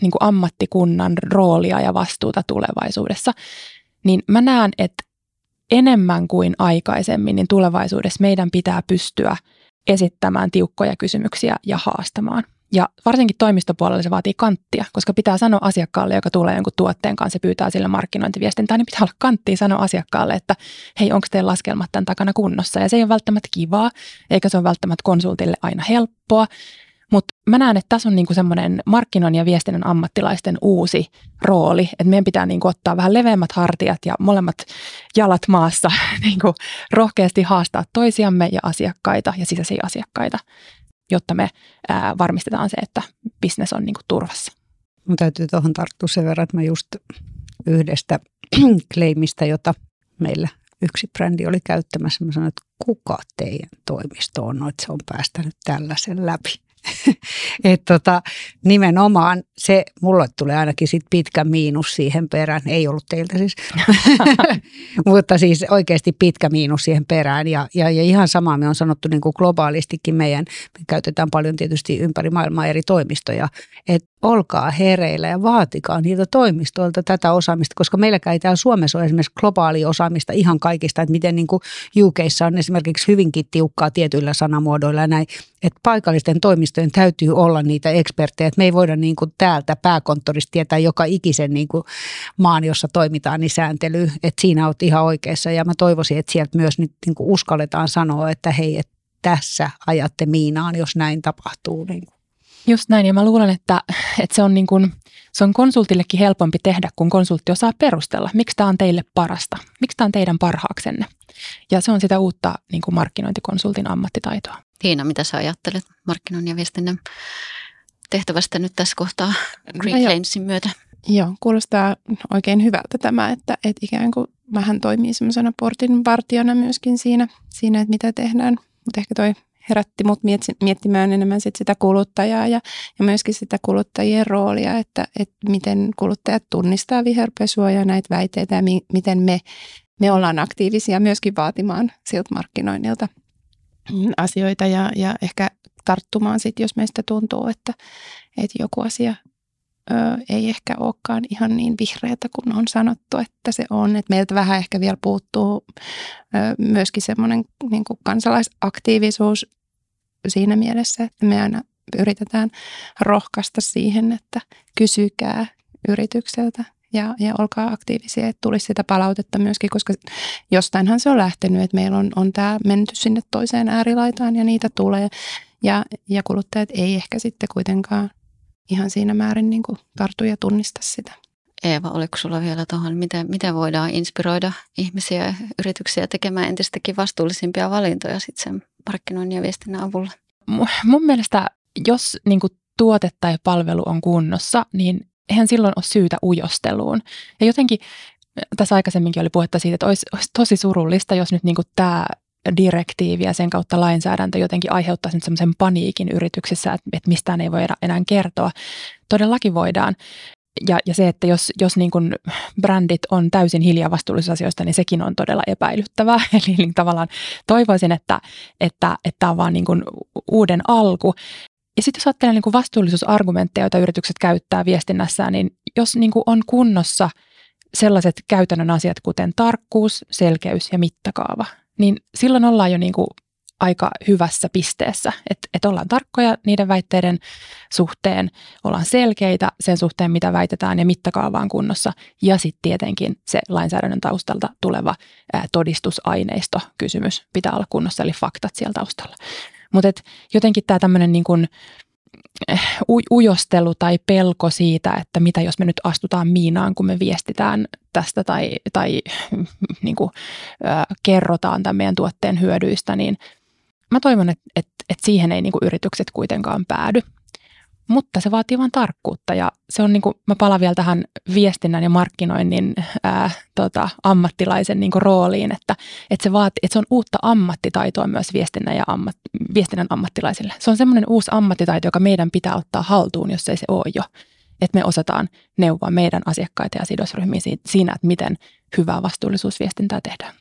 niin kuin ammattikunnan roolia ja vastuuta tulevaisuudessa, niin mä näen, että enemmän kuin aikaisemmin, niin tulevaisuudessa meidän pitää pystyä – esittämään tiukkoja kysymyksiä ja haastamaan. Ja varsinkin toimistopuolella se vaatii kanttia, koska pitää sanoa asiakkaalle, joka tulee jonkun tuotteen kanssa ja pyytää sille markkinointiviestintää, niin pitää olla kanttia sanoa asiakkaalle, että hei, onko teidän laskelmat tämän takana kunnossa. Ja se ei ole välttämättä kivaa, eikä se ole välttämättä konsultille aina helppoa, mutta mä näen, että tässä on niinku semmoinen markkinoinnin ja viestinnän ammattilaisten uusi rooli, että meidän pitää niinku ottaa vähän leveämmät hartiat ja molemmat jalat maassa *laughs* niinku rohkeasti haastaa toisiamme ja asiakkaita ja sisäisiä asiakkaita, jotta me ää, varmistetaan se, että bisnes on niinku turvassa. Mun täytyy tuohon tarttua sen verran, että mä just yhdestä *clears throat* claimista, jota meillä yksi brändi oli käyttämässä. Mä sanoin, että kuka teidän toimisto on, että se on päästänyt tällaisen läpi. *laughs* että tota, nimenomaan se, mulle tulee ainakin sit pitkä miinus siihen perään, ei ollut teiltä siis, *laughs* *laughs* mutta siis oikeasti pitkä miinus siihen perään. Ja, ja, ja ihan samaa me on sanottu niin kuin globaalistikin meidän, me käytetään paljon tietysti ympäri maailmaa eri toimistoja, että olkaa hereillä ja vaatikaa niiltä toimistoilta tätä osaamista, koska meilläkään ei täällä Suomessa ole esimerkiksi globaali osaamista ihan kaikista, että miten niin kuin UKissa on esimerkiksi hyvinkin tiukkaa tietyillä sanamuodoilla ja näin, että paikallisten toimistojen täytyy olla niitä eksperttejä, että me ei voida niin kuin täältä pääkonttorista tietää joka ikisen niin kuin maan, jossa toimitaan, niin sääntely, että siinä olet ihan oikeassa ja mä toivoisin, että sieltä myös nyt niin kuin uskalletaan sanoa, että hei, että tässä ajatte miinaan, jos näin tapahtuu. Niin kuin. Just näin, ja mä luulen, että, että se, on niin kuin, se on konsultillekin helpompi tehdä, kun konsultti osaa perustella, miksi tämä on teille parasta, miksi tämä on teidän parhaaksenne. Ja se on sitä uutta niin kuin markkinointikonsultin ammattitaitoa. Tiina, mitä sä ajattelet markkinoinnin ja viestinnän tehtävästä nyt tässä kohtaa Green no myötä? Joo, kuulostaa oikein hyvältä tämä, että, että ikään kuin vähän toimii semmoisena portin vartijana myöskin siinä, siinä, että mitä tehdään. Mutta ehkä toi herätti mut miettimään enemmän sit sitä kuluttajaa ja, ja myöskin sitä kuluttajien roolia, että, että miten kuluttajat tunnistaa viherpesua ja näitä väitteitä ja mi, miten me, me ollaan aktiivisia myöskin vaatimaan siltä markkinoinnilta asioita ja, ja ehkä tarttumaan sitten, jos meistä tuntuu, että, että joku asia ö, ei ehkä olekaan ihan niin vihreätä kuin on sanottu, että se on. Et meiltä vähän ehkä vielä puuttuu ö, myöskin semmoinen niin kansalaisaktiivisuus siinä mielessä, että me aina yritetään rohkaista siihen, että kysykää yritykseltä ja, ja olkaa aktiivisia, että tulisi sitä palautetta myöskin, koska jostainhan se on lähtenyt, että meillä on, on tämä menty sinne toiseen äärilaitaan ja niitä tulee. Ja, ja kuluttajat ei ehkä sitten kuitenkaan ihan siinä määrin niin kuin tartu ja tunnista sitä. Eeva, oliko sulla vielä tuohon, miten, miten voidaan inspiroida ihmisiä ja yrityksiä tekemään entistäkin vastuullisimpia valintoja sitten sen markkinoinnin ja viestinnän avulla? Mun mielestä, jos niin kuin tuote tai palvelu on kunnossa, niin eihän silloin ole syytä ujosteluun. Ja jotenkin tässä aikaisemminkin oli puhetta siitä, että olisi, olisi tosi surullista, jos nyt niin kuin tämä direktiivi ja sen kautta lainsäädäntö jotenkin aiheuttaisi nyt semmoisen paniikin yrityksissä, että, että mistään ei voi enää kertoa. Todellakin voidaan. Ja, ja se, että jos, jos niin kuin brändit on täysin hiljaa vastuullisuusasioista, niin sekin on todella epäilyttävää. *laughs* Eli niin tavallaan toivoisin, että, että, että tämä on vaan niin kuin uuden alku. Ja sitten jos ajattelee niin kuin vastuullisuusargumentteja, joita yritykset käyttää viestinnässään, niin jos niin kuin on kunnossa sellaiset käytännön asiat, kuten tarkkuus, selkeys ja mittakaava, niin silloin ollaan jo niin kuin aika hyvässä pisteessä, että et ollaan tarkkoja niiden väitteiden suhteen, ollaan selkeitä sen suhteen, mitä väitetään ja mittakaavaan kunnossa. Ja sitten tietenkin se lainsäädännön taustalta tuleva ää, todistusaineisto kysymys pitää olla kunnossa, eli faktat siellä taustalla. Mutta jotenkin tämä tämmöinen niin kuin, eh, ujostelu tai pelko siitä, että mitä jos me nyt astutaan miinaan, kun me viestitään tästä tai, tai *laughs* niin kuin, äh, kerrotaan tämän meidän tuotteen hyödyistä, niin mä toivon, että, että, että siihen ei niin kuin yritykset kuitenkaan päädy. Mutta se vaatii vain tarkkuutta ja se on niin kuin, mä palaan vielä tähän viestinnän ja markkinoinnin ää, tota, ammattilaisen niin kuin rooliin, että, että, se vaatii, että se on uutta ammattitaitoa myös viestinnän ja ammat, viestinnän ammattilaisille. Se on semmoinen uusi ammattitaito, joka meidän pitää ottaa haltuun, jos ei se ole jo. Että me osataan neuvoa meidän asiakkaita ja sidosryhmiä siinä, että miten hyvää vastuullisuusviestintää tehdään.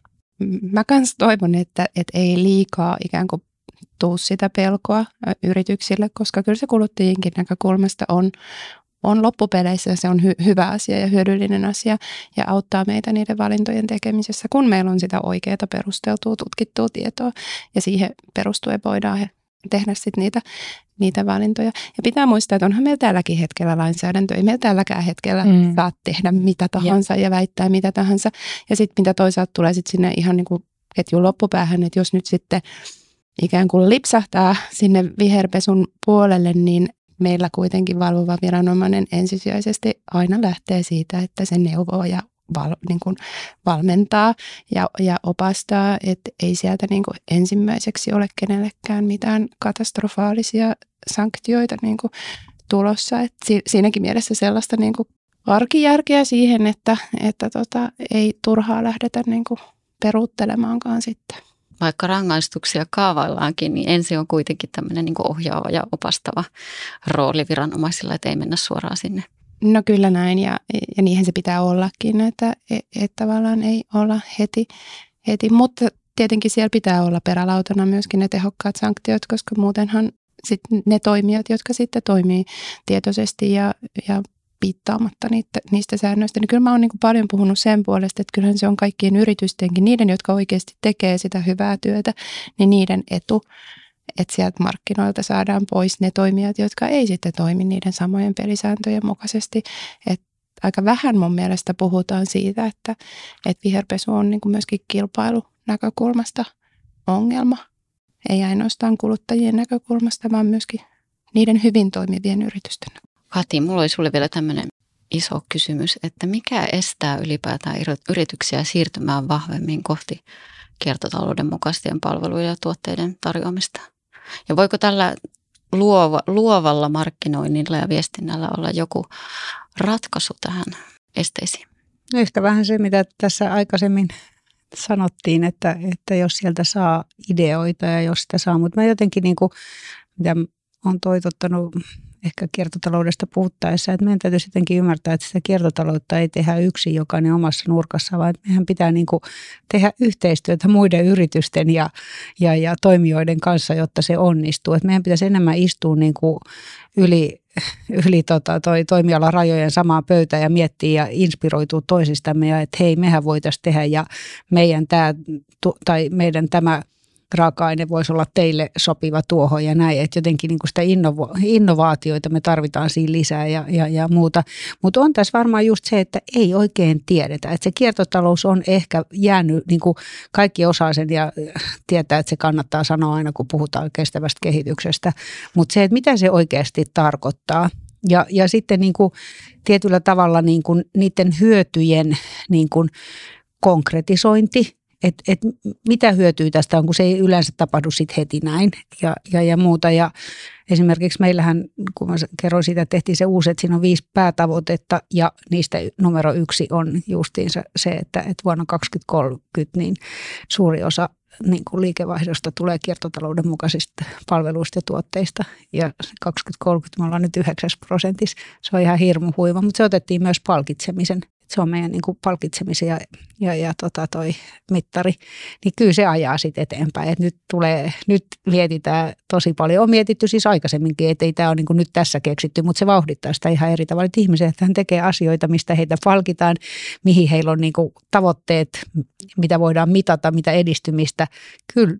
Mä kans toivon, että, että ei liikaa ikään kuin tuu sitä pelkoa yrityksille, koska kyllä se kuluttajienkin näkökulmasta on, on loppupeleissä se on hy- hyvä asia ja hyödyllinen asia ja auttaa meitä niiden valintojen tekemisessä, kun meillä on sitä oikeaa perusteltua, tutkittua tietoa ja siihen perustuen voidaan tehdä sitten niitä, niitä valintoja. Ja pitää muistaa, että onhan meillä tälläkin hetkellä lainsäädäntö. Ei meillä tälläkään hetkellä mm. saa tehdä mitä tahansa ja, ja väittää mitä tahansa. Ja sitten mitä toisaalta tulee sitten sinne ihan niin kuin ketjun loppupäähän, että jos nyt sitten ikään kuin lipsahtaa sinne viherpesun puolelle, niin meillä kuitenkin valvova viranomainen ensisijaisesti aina lähtee siitä, että se neuvoo ja val, niin kuin valmentaa ja, ja opastaa, että ei sieltä niin kuin ensimmäiseksi ole kenellekään mitään katastrofaalisia sanktioita niin kuin tulossa. Et si, siinäkin mielessä sellaista niin kuin arkijärkeä siihen, että, että tota, ei turhaa lähdetä niin kuin peruuttelemaankaan sitten vaikka rangaistuksia kaavaillaankin, niin ensin on kuitenkin tämmöinen niin ohjaava ja opastava rooli viranomaisilla, että ei mennä suoraan sinne. No kyllä näin ja, ja niinhän se pitää ollakin, että, että tavallaan ei olla heti, heti, mutta tietenkin siellä pitää olla perälautana myöskin ne tehokkaat sanktiot, koska muutenhan sit ne toimijat, jotka sitten toimii tietoisesti ja, ja piittaamatta niitä, niistä säännöistä, niin kyllä mä oon niin paljon puhunut sen puolesta, että kyllähän se on kaikkien yritystenkin, niiden, jotka oikeasti tekee sitä hyvää työtä, niin niiden etu, että sieltä markkinoilta saadaan pois ne toimijat, jotka ei sitten toimi niiden samojen pelisääntöjen mukaisesti. Et aika vähän mun mielestä puhutaan siitä, että, että viherpesu on niin kuin myöskin kilpailunäkökulmasta ongelma. Ei ainoastaan kuluttajien näkökulmasta, vaan myöskin niiden hyvin toimivien yritysten. Kati, mulla oli sulle vielä tämmöinen iso kysymys, että mikä estää ylipäätään yrityksiä siirtymään vahvemmin kohti kiertotalouden mukaisten palveluiden ja tuotteiden tarjoamista? Ja voiko tällä luova, luovalla markkinoinnilla ja viestinnällä olla joku ratkaisu tähän esteisiin? No ehkä vähän se, mitä tässä aikaisemmin sanottiin, että, että jos sieltä saa ideoita ja jos sitä saa, mutta mä jotenkin niin kuin, mitä on toitottanut ehkä kiertotaloudesta puhuttaessa, että meidän täytyy sittenkin ymmärtää, että sitä kiertotaloutta ei tehdä yksin jokainen omassa nurkassa, vaan meidän pitää niin kuin tehdä yhteistyötä muiden yritysten ja, ja, ja toimijoiden kanssa, jotta se onnistuu. Että meidän pitäisi enemmän istua niin kuin yli, yli tota, toi toimialan rajojen samaa pöytää ja miettiä ja inspiroitua toisistamme ja että hei, mehän voitaisiin tehdä ja meidän tämä, tai meidän tämä raaka-aine voisi olla teille sopiva tuohon ja näin. Että jotenkin niin kuin sitä innovo- innovaatioita me tarvitaan siinä lisää ja, ja, ja muuta. Mutta on tässä varmaan just se, että ei oikein tiedetä. Että se kiertotalous on ehkä jäänyt, niin kuin kaikki osaa sen ja tietää, että se kannattaa sanoa aina, kun puhutaan kestävästä kehityksestä. Mutta se, että mitä se oikeasti tarkoittaa. Ja, ja sitten niin kuin tietyllä tavalla niin kuin niiden hyötyjen niin kuin konkretisointi – että et mitä hyötyä tästä on, kun se ei yleensä tapahdu sit heti näin ja, ja, ja muuta. Ja esimerkiksi meillähän, kun mä kerroin siitä, tehtiin se uusi, että siinä on viisi päätavoitetta ja niistä numero yksi on justiinsa se, että, että vuonna 2030 niin suuri osa niin kuin liikevaihdosta tulee kiertotalouden mukaisista palveluista ja tuotteista. Ja 2030 me ollaan nyt 9 prosentissa. Se on ihan hirmu huiva, mutta se otettiin myös palkitsemisen se on meidän niin kuin palkitsemisen ja, ja, ja tota toi mittari, niin kyllä se ajaa sitten eteenpäin. Et nyt, tulee, nyt mietitään tosi paljon. On mietitty siis aikaisemminkin, että ei tämä ole niin kuin nyt tässä keksitty, mutta se vauhdittaa sitä ihan eri tavalla. Että hän tekee asioita, mistä heitä palkitaan, mihin heillä on niin kuin tavoitteet, mitä voidaan mitata, mitä edistymistä. Kyllä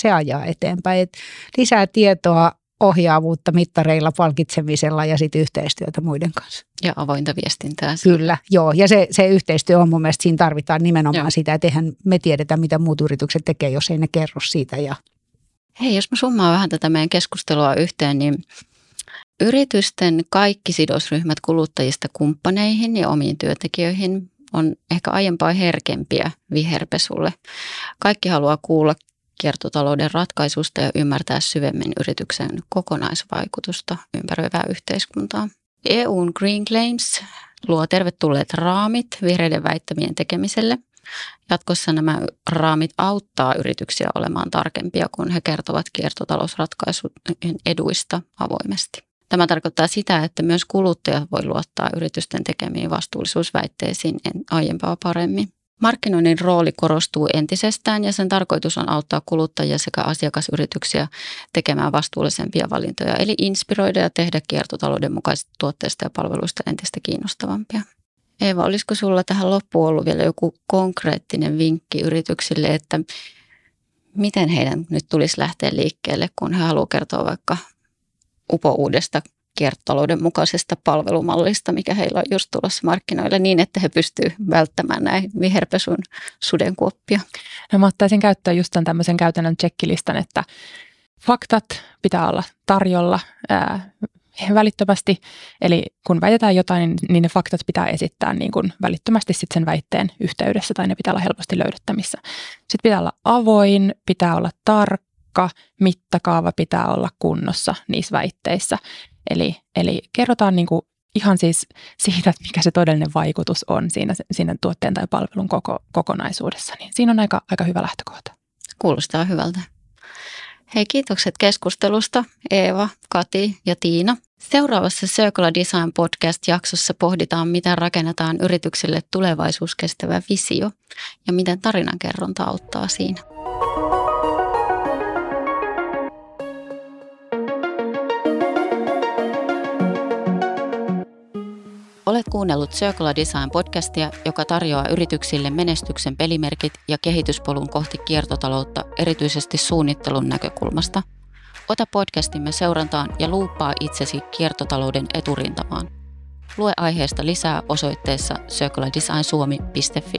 se ajaa eteenpäin. Et lisää tietoa, ohjaavuutta mittareilla, palkitsemisella ja sitten yhteistyötä muiden kanssa. Ja avointa viestintää. Kyllä, joo. Ja se, se yhteistyö on mun mielestä, siinä tarvitaan nimenomaan joo. sitä, että eihän me tiedetä, mitä muut yritykset tekee, jos ei ne kerro siitä. Ja... Hei, jos mä summaan vähän tätä meidän keskustelua yhteen, niin yritysten kaikki sidosryhmät kuluttajista kumppaneihin ja omiin työntekijöihin on ehkä aiempaa herkempiä viherpesulle. Kaikki haluaa kuulla kiertotalouden ratkaisusta ja ymmärtää syvemmin yrityksen kokonaisvaikutusta ympäröivää yhteiskuntaa. EUn Green Claims luo tervetulleet raamit vihreiden väittämien tekemiselle. Jatkossa nämä raamit auttaa yrityksiä olemaan tarkempia, kun he kertovat kiertotalousratkaisujen eduista avoimesti. Tämä tarkoittaa sitä, että myös kuluttajat voi luottaa yritysten tekemiin vastuullisuusväitteisiin aiempaa paremmin. Markkinoinnin rooli korostuu entisestään ja sen tarkoitus on auttaa kuluttajia sekä asiakasyrityksiä tekemään vastuullisempia valintoja, eli inspiroida ja tehdä kiertotalouden mukaisista tuotteista ja palveluista entistä kiinnostavampia. Eeva, olisiko sulla tähän loppuun ollut vielä joku konkreettinen vinkki yrityksille, että miten heidän nyt tulisi lähteä liikkeelle, kun he haluavat kertoa vaikka upouudesta kiertotalouden mukaisesta palvelumallista, mikä heillä on just tulossa markkinoille niin, että he pystyvät välttämään näin viherpesun sudenkuoppia. No mä ottaisin käyttöön just tämän tämmöisen käytännön tsekkilistan, että faktat pitää olla tarjolla ää, välittömästi. Eli kun väitetään jotain, niin ne faktat pitää esittää niin kuin välittömästi sit sen väitteen yhteydessä tai ne pitää olla helposti löydettämissä. Sitten pitää olla avoin, pitää olla tarkka, mittakaava pitää olla kunnossa niissä väitteissä. Eli, eli kerrotaan niin kuin ihan siis siitä, että mikä se todellinen vaikutus on siinä, siinä tuotteen tai palvelun koko, kokonaisuudessa. Niin siinä on aika, aika hyvä lähtökohta. Kuulostaa hyvältä. Hei, kiitokset keskustelusta Eeva, Kati ja Tiina. Seuraavassa Circular Design Podcast-jaksossa pohditaan, miten rakennetaan yrityksille tulevaisuuskestävä visio ja miten tarinankerronta auttaa siinä. Olet kuunnellut Circular Design podcastia, joka tarjoaa yrityksille menestyksen pelimerkit ja kehityspolun kohti kiertotaloutta erityisesti suunnittelun näkökulmasta. Ota podcastimme seurantaan ja luuppaa itsesi kiertotalouden eturintamaan. Lue aiheesta lisää osoitteessa circulardesignsuomi.fi.